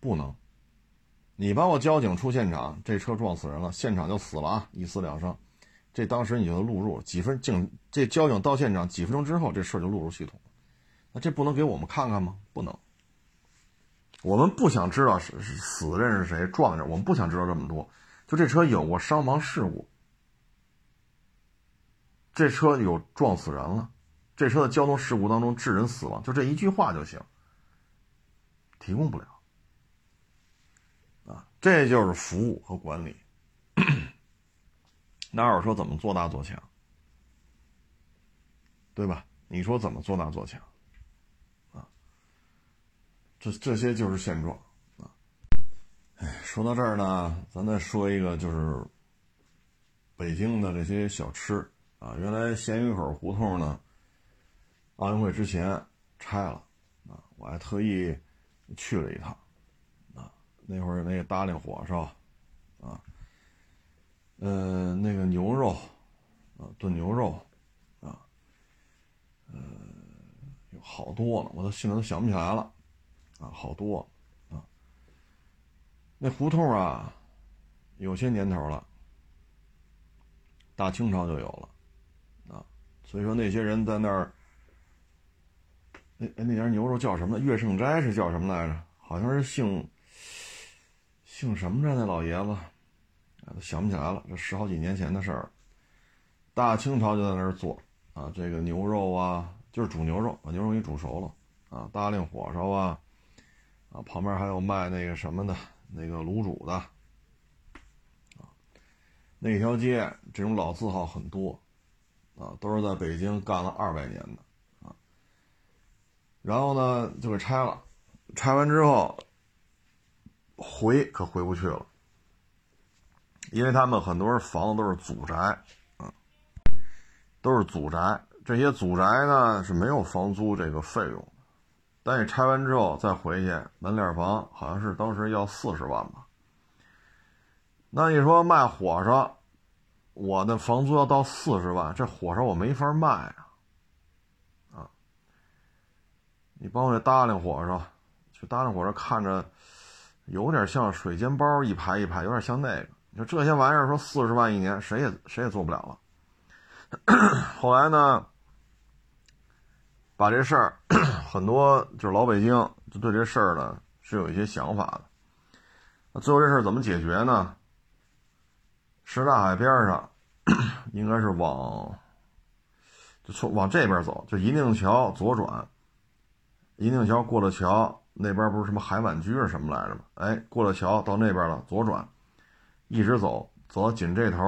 不能。你帮我交警出现场，这车撞死人了，现场就死了啊，一死两伤。这当时你就录入几分警，这交警到现场几分钟之后，这事儿就录入系统。那这不能给我们看看吗？不能。我们不想知道是是死的人是谁，撞的，我们不想知道这么多。就这车有过伤亡事故，这车有撞死人了，这车的交通事故当中致人死亡，就这一句话就行。提供不了。啊这就是服务和管理。那二手车怎么做大做强？对吧？你说怎么做大做强？这这些就是现状啊。哎，说到这儿呢，咱再说一个，就是北京的这些小吃啊。原来咸鱼口胡同呢，奥运会之前拆了啊，我还特意去了一趟啊。那会儿那个大令火烧，啊，呃，那个牛肉，啊，炖牛肉，啊，呃，有好多了，我都现在都想不起来了，啊，好多，啊，那胡同啊，有些年头了，大清朝就有了，啊，所以说那些人在那儿，那那家牛肉叫什么？岳胜斋是叫什么来着？好像是姓。姓什么着那老爷子，哎，都想不起来了。这十好几年前的事儿。大清朝就在那儿做啊，这个牛肉啊，就是煮牛肉，把牛肉给煮熟了啊，大量火烧啊，啊，旁边还有卖那个什么的，那个卤煮的啊。那条街这种老字号很多啊，都是在北京干了二百年的啊。然后呢，就给拆了，拆完之后。回可回不去了，因为他们很多人房子都是祖宅，啊，都是祖宅。这些祖宅呢是没有房租这个费用，但你拆完之后再回去，门脸房好像是当时要四十万吧。那你说卖火烧，我的房租要到四十万，这火烧我没法卖啊，啊，你帮我这搭辆火烧，去搭辆火烧看着。有点像水煎包一排一排，有点像那个。你说这些玩意儿，说四十万一年，谁也谁也做不了了。后来呢，把这事儿，很多就是老北京就对这事儿呢是有一些想法的。那最后这事儿怎么解决呢？什大海边上，应该是往就从往这边走，就银锭桥左转，银锭桥过了桥。那边不是什么海碗居是什么来着吗？哎，过了桥到那边了，左转，一直走，走到紧这头，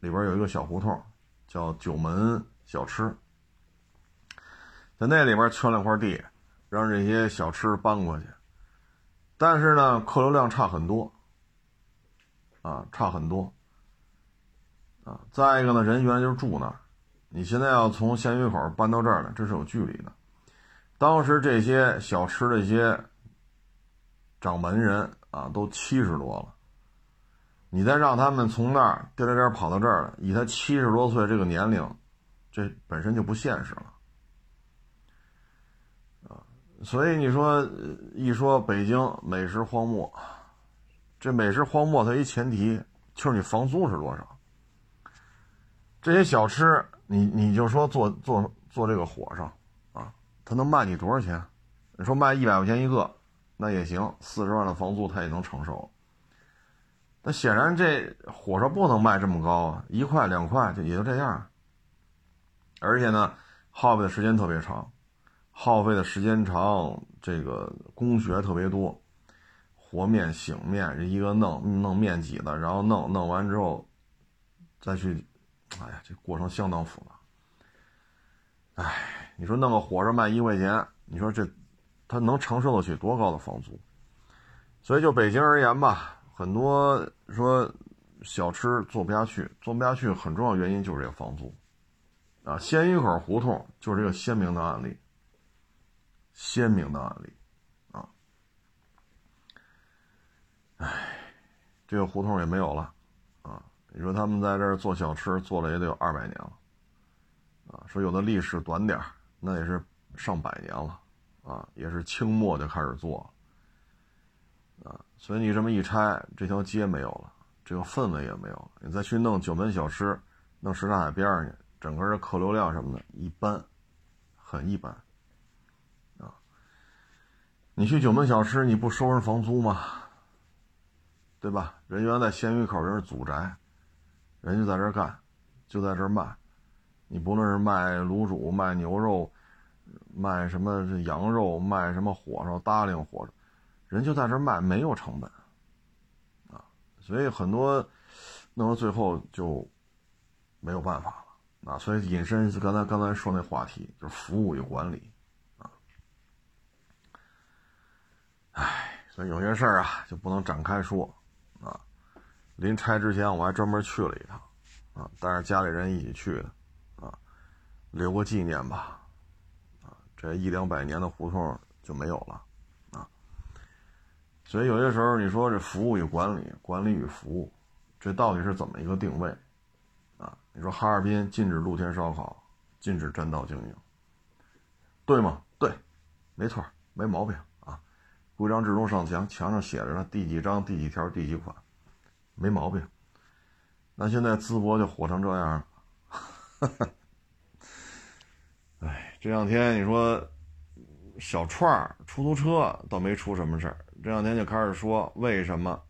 里边有一个小胡同，叫九门小吃，在那里边圈了块地，让这些小吃搬过去。但是呢，客流量差很多，啊，差很多，啊，再一个呢，人原来就是住那儿，你现在要从咸鱼口搬到这儿来，这是有距离的。当时这些小吃的一些掌门人啊，都七十多了。你再让他们从那儿颠颠颠跑到这儿来，以他七十多岁这个年龄，这本身就不现实了。所以你说一说北京美食荒漠，这美食荒漠它一前提就是你房租是多少。这些小吃，你你就说做做做这个火烧啊。他能卖你多少钱？你说卖一百块钱一个，那也行，四十万的房租他也能承受。那显然这火烧不能卖这么高啊，一块两块就也就这样。而且呢，耗费的时间特别长，耗费的时间长，这个工学特别多，和面、醒面，一个弄弄面几的，然后弄弄完之后再去，哎呀，这过程相当复杂。哎，你说弄个火烧卖一块钱，你说这他能承受得起多高的房租？所以就北京而言吧，很多说小吃做不下去，做不下去很重要原因就是这个房租。啊，鲜鱼口胡同就是这个鲜明的案例，鲜明的案例，啊，哎，这个胡同也没有了，啊，你说他们在这儿做小吃做了也得有二百年了，啊，说有的历史短点那也是上百年了，啊，也是清末就开始做，啊，所以你这么一拆，这条街没有了，这个氛围也没有了，你再去弄九门小吃，弄什刹海边上去。整个的客流量什么的，一般，很一般，你去九门小吃，你不收人房租吗？对吧？人原在鲜鱼口，人是祖宅，人家在这干，就在这卖，你不论是卖卤煮、卖牛肉、卖什么羊肉、卖什么火烧、搭领火烧，人就在这卖，没有成本，啊，所以很多弄到最后就没有办法了。啊，所以引申刚才刚才说那话题，就是服务与管理，啊，唉，所以有些事儿啊就不能展开说，啊，临拆之前我还专门去了一趟，啊，带着家里人一起去的，啊，留个纪念吧，啊，这一两百年的胡同就没有了，啊，所以有些时候你说这服务与管理，管理与服务，这到底是怎么一个定位？啊你说哈尔滨禁止露天烧烤，禁止占道经营，对吗？对，没错，没毛病。规章制度上墙，墙上写着呢，第几章、第几条、第几款，没毛病。那现在淄博就火成这样了，哎，这两天你说小串儿、出租车倒没出什么事儿，这两天就开始说为什么。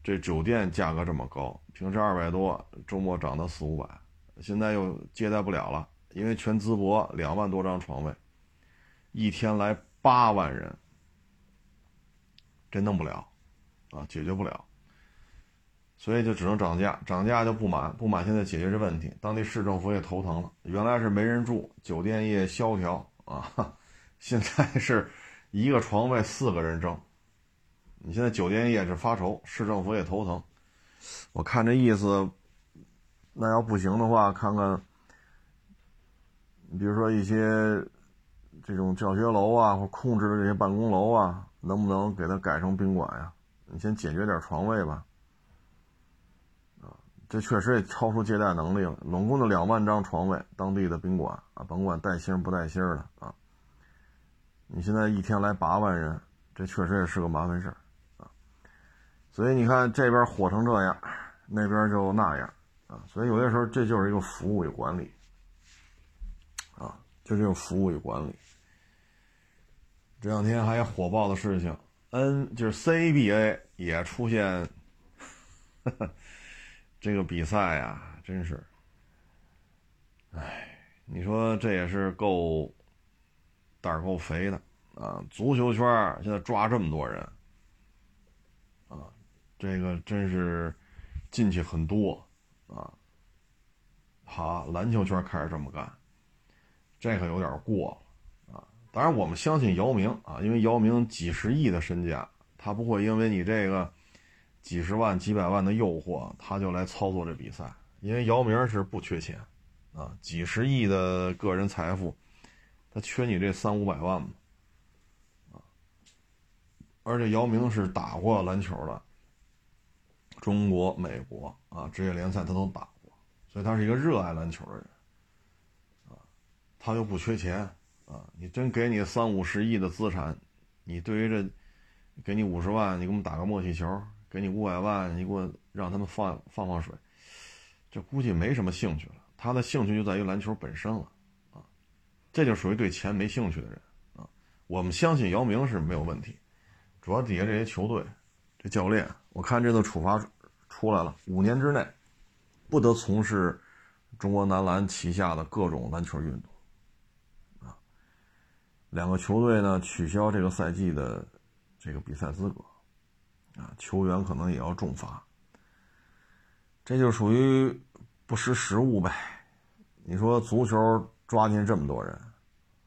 这酒店价格这么高，平时二百多，周末涨到四五百，现在又接待不了了，因为全淄博两万多张床位，一天来八万人，这弄不了，啊，解决不了，所以就只能涨价，涨价就不满，不满现在解决这问题，当地市政府也头疼了，原来是没人住，酒店业萧条啊，现在是一个床位四个人挣。你现在酒店业是发愁，市政府也头疼。我看这意思，那要不行的话，看看，你比如说一些这种教学楼啊，或控制的这些办公楼啊，能不能给它改成宾馆呀？你先解决点床位吧。啊，这确实也超出接待能力了。拢共的两万张床位，当地的宾馆啊，甭管带星不带星的啊，你现在一天来八万人，这确实也是个麻烦事儿。所以你看这边火成这样，那边就那样啊。所以有些时候这就是一个服务与管理啊，就这种服务与管理。这两天还有火爆的事情，N 就是 CBA 也出现，这个比赛呀，真是，哎，你说这也是够胆儿够肥的啊！足球圈现在抓这么多人啊。这个真是进去很多啊！好，篮球圈开始这么干，这可有点过了！当然，我们相信姚明啊，因为姚明几十亿的身价，他不会因为你这个几十万、几百万的诱惑，他就来操作这比赛。因为姚明是不缺钱啊，几十亿的个人财富，他缺你这三五百万吗？啊！而且姚明是打过篮球的。中国、美国啊，职业联赛他都打过，所以他是一个热爱篮球的人，啊，他又不缺钱啊，你真给你三五十亿的资产，你对于这，给你五十万，你给我们打个默契球，给你五百万，你给我让他们放放放水，这估计没什么兴趣了。他的兴趣就在于篮球本身了，啊，这就属于对钱没兴趣的人啊。我们相信姚明是没有问题，主要底下这些球队。这教练，我看这次处罚出来了，五年之内不得从事中国男篮旗下的各种篮球运动。两个球队呢取消这个赛季的这个比赛资格，啊，球员可能也要重罚，这就属于不识时务呗。你说足球抓进这么多人，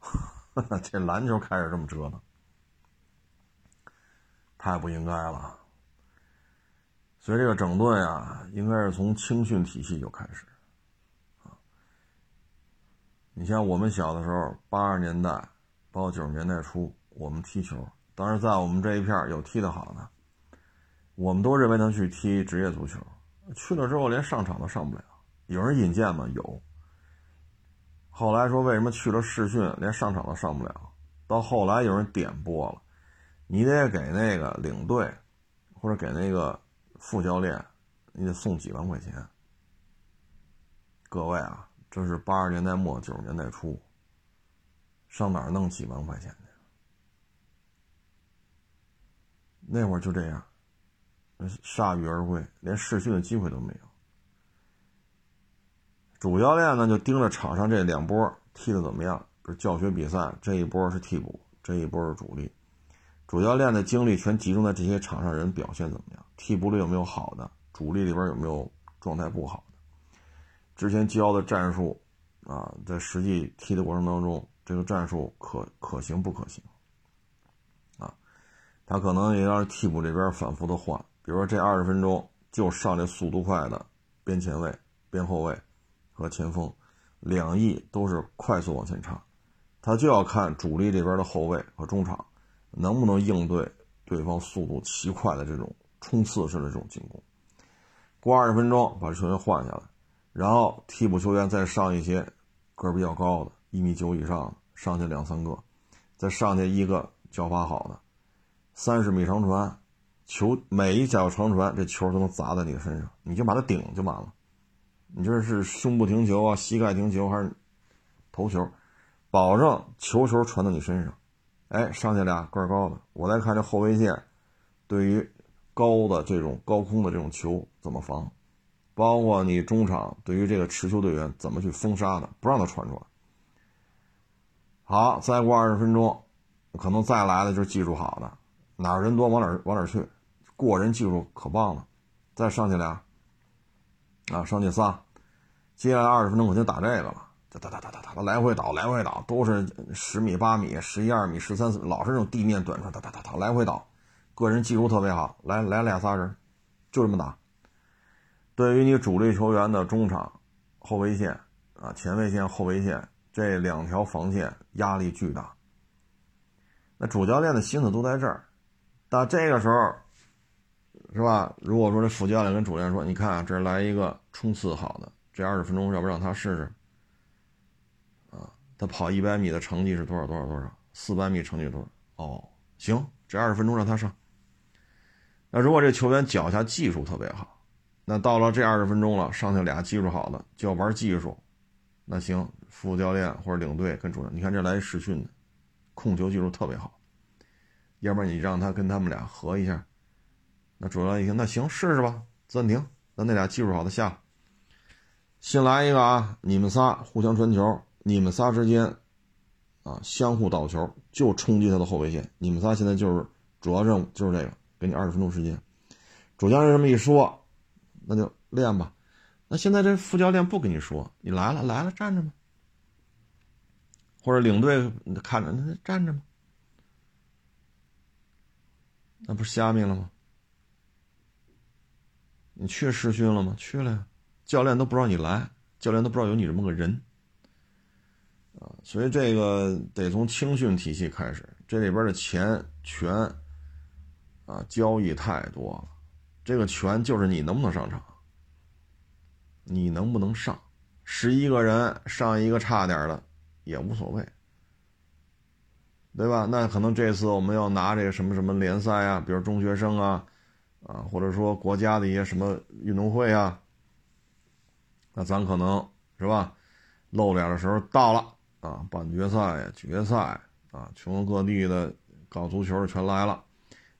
这篮球开始这么折腾，太不应该了。所以这个整顿啊，应该是从青训体系就开始，啊，你像我们小的时候，八十年代，包括九十年代初，我们踢球，当时在我们这一片有踢得好的，我们都认为能去踢职业足球，去了之后连上场都上不了。有人引荐吗？有。后来说为什么去了试训连上场都上不了？到后来有人点拨了，你得给那个领队，或者给那个。副教练，你得送几万块钱。各位啊，这是八十年代末九十年代初，上哪儿弄几万块钱去？那会儿就这样，铩羽而归，连试训的机会都没有。主教练呢，就盯着场上这两波踢的怎么样，不是教学比赛这一波是替补，这一波是主力。主教练的精力全集中在这些场上人表现怎么样，替补里有没有好的，主力里边有没有状态不好的，之前教的战术啊，在实际踢的过程当中，这个战术可可行不可行？啊，他可能也让替补这边反复的换，比如说这二十分钟就上这速度快的边前卫、边后卫和前锋，两翼都是快速往前插，他就要看主力这边的后卫和中场。能不能应对对方速度奇快的这种冲刺式的这种进攻？过二十分钟把球员换下来，然后替补球员再上一些个儿比较高的，一米九以上，上去两三个，再上去一个脚法好的，三十米长传，球每一脚长传这球都能砸在你的身上，你就把它顶就完了。你这是胸部停球啊，膝盖停球还是头球，保证球球传到你身上。哎，上去俩个儿高的，我再看这后卫线，对于高的这种高空的这种球怎么防，包括你中场对于这个持球队员怎么去封杀的，不让他传出来。好，再过二十分钟，可能再来的就是技术好的，哪儿人多往哪儿往哪儿去，过人技术可棒了。再上去俩，啊，上去仨，接下来二十分钟我就打这个了。哒哒哒哒哒，来回倒，来回倒，都是十米、八米、十一二米、十三四，老是这种地面短传，哒哒哒哒，来回倒，个人技术特别好，来来俩仨人，就这么打。对于你主力球员的中场、后卫线啊、前卫线、后卫线这两条防线压力巨大。那主教练的心思都在这儿，到这个时候，是吧？如果说这副教练跟主教练说：“你看，这来一个冲刺好的，这二十分钟，要不让他试试？”啊他跑一百米的成绩是多少多少多少？四百米成绩多少？哦，行，这二十分钟让他上。那如果这球员脚下技术特别好，那到了这二十分钟了，上去俩技术好的就要玩技术，那行，副教练或者领队跟主任，你看这来试训的，控球技术特别好，要不然你让他跟他们俩合一下。那主任一听，那行试试吧，暂停，那那俩技术好的下。新来一个啊，你们仨互相传球。你们仨之间，啊，相互倒球，就冲击他的后卫线。你们仨现在就是主要任务，就是这个，给你二十分钟时间。主教练这么一说，那就练吧。那现在这副教练不跟你说，你来了来了，站着吗？或者领队看着，那站着吗？那不是瞎命了吗？你去试训了吗？去了呀。教练都不知道你来，教练都不知道有你这么个人。啊，所以这个得从青训体系开始，这里边的钱权啊交易太多了，这个权就是你能不能上场，你能不能上，十一个人上一个差点的也无所谓，对吧？那可能这次我们要拿这个什么什么联赛啊，比如中学生啊，啊，或者说国家的一些什么运动会啊，那咱可能是吧，露脸的时候到了。啊，半决赛、决赛啊，全国各地的搞足球的全来了，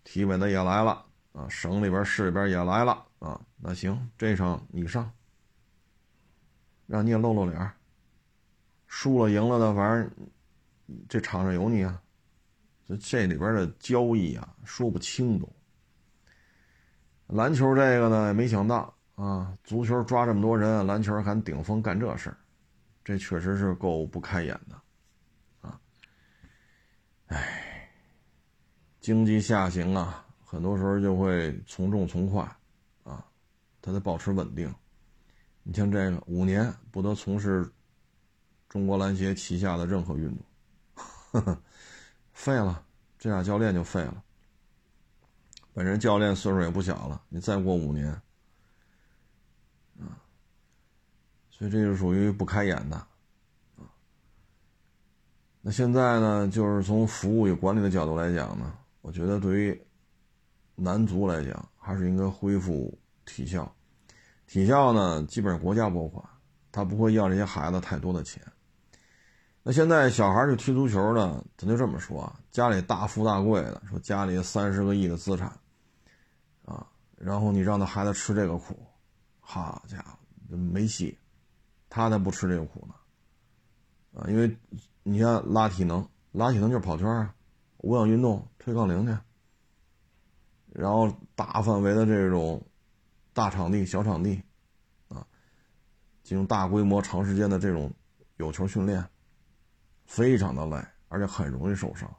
体委的也来了啊，省里边、市里边也来了啊。那行，这场你上，让你也露露脸。输了、赢了的，反正这场上有你啊，这这里边的交易啊，说不清都。篮球这个呢，没想到啊，足球抓这么多人，篮球还顶风干这事儿，这确实是够不开眼的，啊，哎，经济下行啊，很多时候就会从重从快，啊，它得保持稳定。你像这个五年不得从事中国篮协旗下的任何运动，呵呵，废了，这俩教练就废了。本身教练岁数也不小了，你再过五年，啊，所以这就属于不开眼的，啊。那现在呢，就是从服务与管理的角度来讲呢，我觉得对于男足来讲，还是应该恢复体校。体校呢，基本上国家拨款，他不会要这些孩子太多的钱。那现在小孩去踢足球呢，咱就这么说啊，家里大富大贵的，说家里三十个亿的资产。啊，然后你让他孩子吃这个苦，好家伙，没戏，他才不吃这个苦呢。啊，因为你像拉体能，拉体能就是跑圈啊，无氧运动，推杠铃去，然后大范围的这种大场地、小场地，啊，进行大规模、长时间的这种有球训练，非常的累，而且很容易受伤。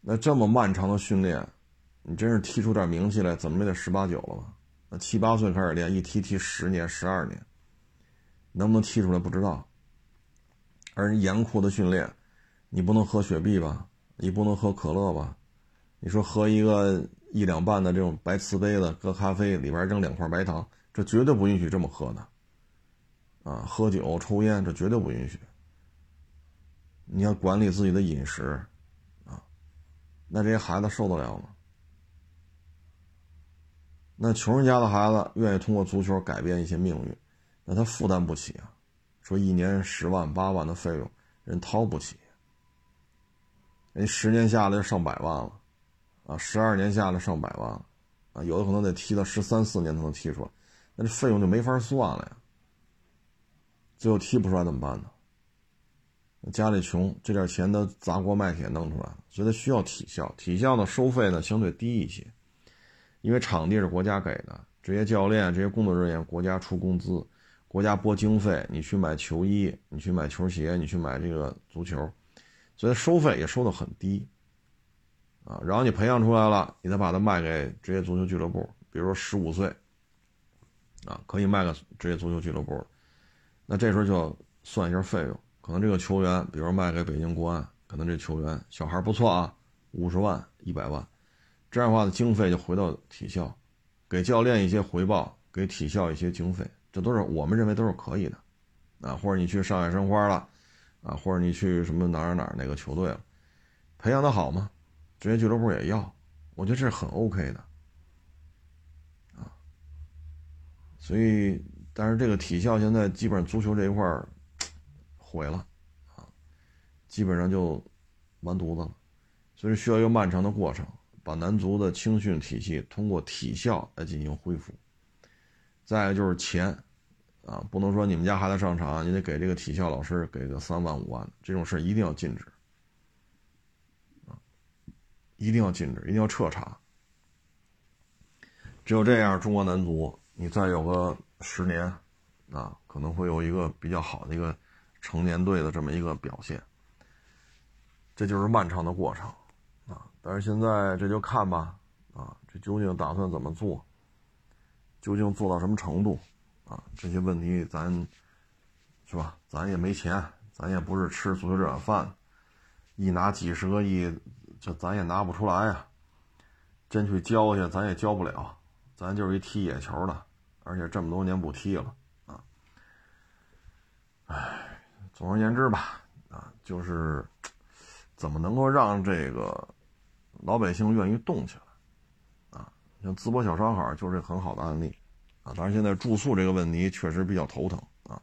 那这么漫长的训练。你真是踢出点名气来，怎么也得十八九了吧？那七八岁开始练，一踢踢十年、十二年，能不能踢出来不知道。而严酷的训练，你不能喝雪碧吧？你不能喝可乐吧？你说喝一个一两半的这种白瓷杯子，搁咖啡里边扔两块白糖，这绝对不允许这么喝的。啊，喝酒、抽烟，这绝对不允许。你要管理自己的饮食，啊，那这些孩子受得了吗？那穷人家的孩子愿意通过足球改变一些命运，那他负担不起啊。说一年十万八万的费用，人掏不起。人十年下来就上百万了，啊，十二年下来上百万了，啊，有的可能得踢到十三四年才能踢出来，那这费用就没法算了呀。最后踢不出来怎么办呢？家里穷，这点钱都砸锅卖铁弄出来了，所以他需要体校。体校的收费呢相对低一些。因为场地是国家给的，这些教练、这些工作人员，国家出工资，国家拨经费，你去买球衣，你去买球鞋，你去买这个足球，所以收费也收的很低，啊，然后你培养出来了，你再把它卖给职业足球俱乐部，比如说十五岁，啊，可以卖个职业足球俱乐部，那这时候就算一下费用，可能这个球员，比如卖给北京国安，可能这球员小孩不错啊，五十万、一百万。这样的话的经费就回到体校，给教练一些回报，给体校一些经费，这都是我们认为都是可以的，啊，或者你去上海申花了，啊，或者你去什么哪儿哪儿哪个球队了，培养的好吗？职业俱乐部也要，我觉得这是很 OK 的，啊，所以，但是这个体校现在基本上足球这一块儿毁了，啊，基本上就完犊子了，所以需要一个漫长的过程。把男足的青训体系通过体校来进行恢复。再一个就是钱，啊，不能说你们家孩子上场，你得给这个体校老师给个三万五万，这种事一定要禁止，啊，一定要禁止，一定要彻查。只有这样，中国男足你再有个十年，啊，可能会有一个比较好的一个成年队的这么一个表现。这就是漫长的过程啊。但是现在这就看吧，啊，这究竟打算怎么做？究竟做到什么程度？啊，这些问题咱是吧？咱也没钱，咱也不是吃足球这碗饭，一拿几十个亿，这咱也拿不出来呀。真去交去，咱也交不了，咱就是一踢野球的，而且这么多年不踢了，啊，唉，总而言之吧，啊，就是 怎么能够让这个。老百姓愿意动起来，啊，像淄博小烧烤就是很好的案例，啊，当然现在住宿这个问题确实比较头疼啊，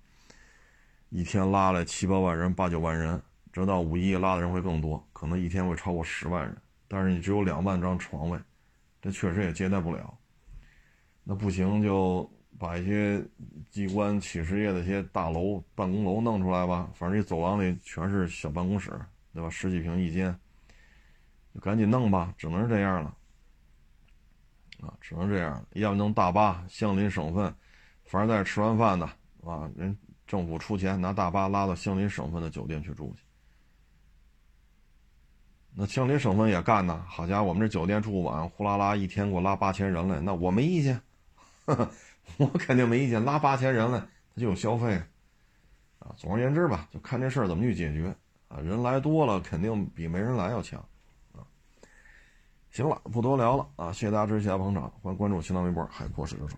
一天拉了七八万人、八九万人，直到五一拉的人会更多，可能一天会超过十万人，但是你只有两万张床位，这确实也接待不了。那不行就把一些机关企事业的一些大楼、办公楼弄出来吧，反正这走廊里全是小办公室，对吧？十几平一间，就赶紧弄吧，只能是这样了，啊，只能这样，要么弄大巴，相邻省份，反正在这吃完饭的，啊，人政府出钱拿大巴拉到相邻省份的酒店去住去。那相邻省份也干呐，好家伙，我们这酒店住晚，呼啦啦一天给我拉八千人来，那我没意见，我肯定没意见，拉八千人来，他就有消费，啊，总而言之吧，就看这事儿怎么去解决，啊，人来多了肯定比没人来要强，啊，行了，不多聊了啊，谢谢大家支持，谢谢大家捧场，欢迎关注新浪微博海阔试车手。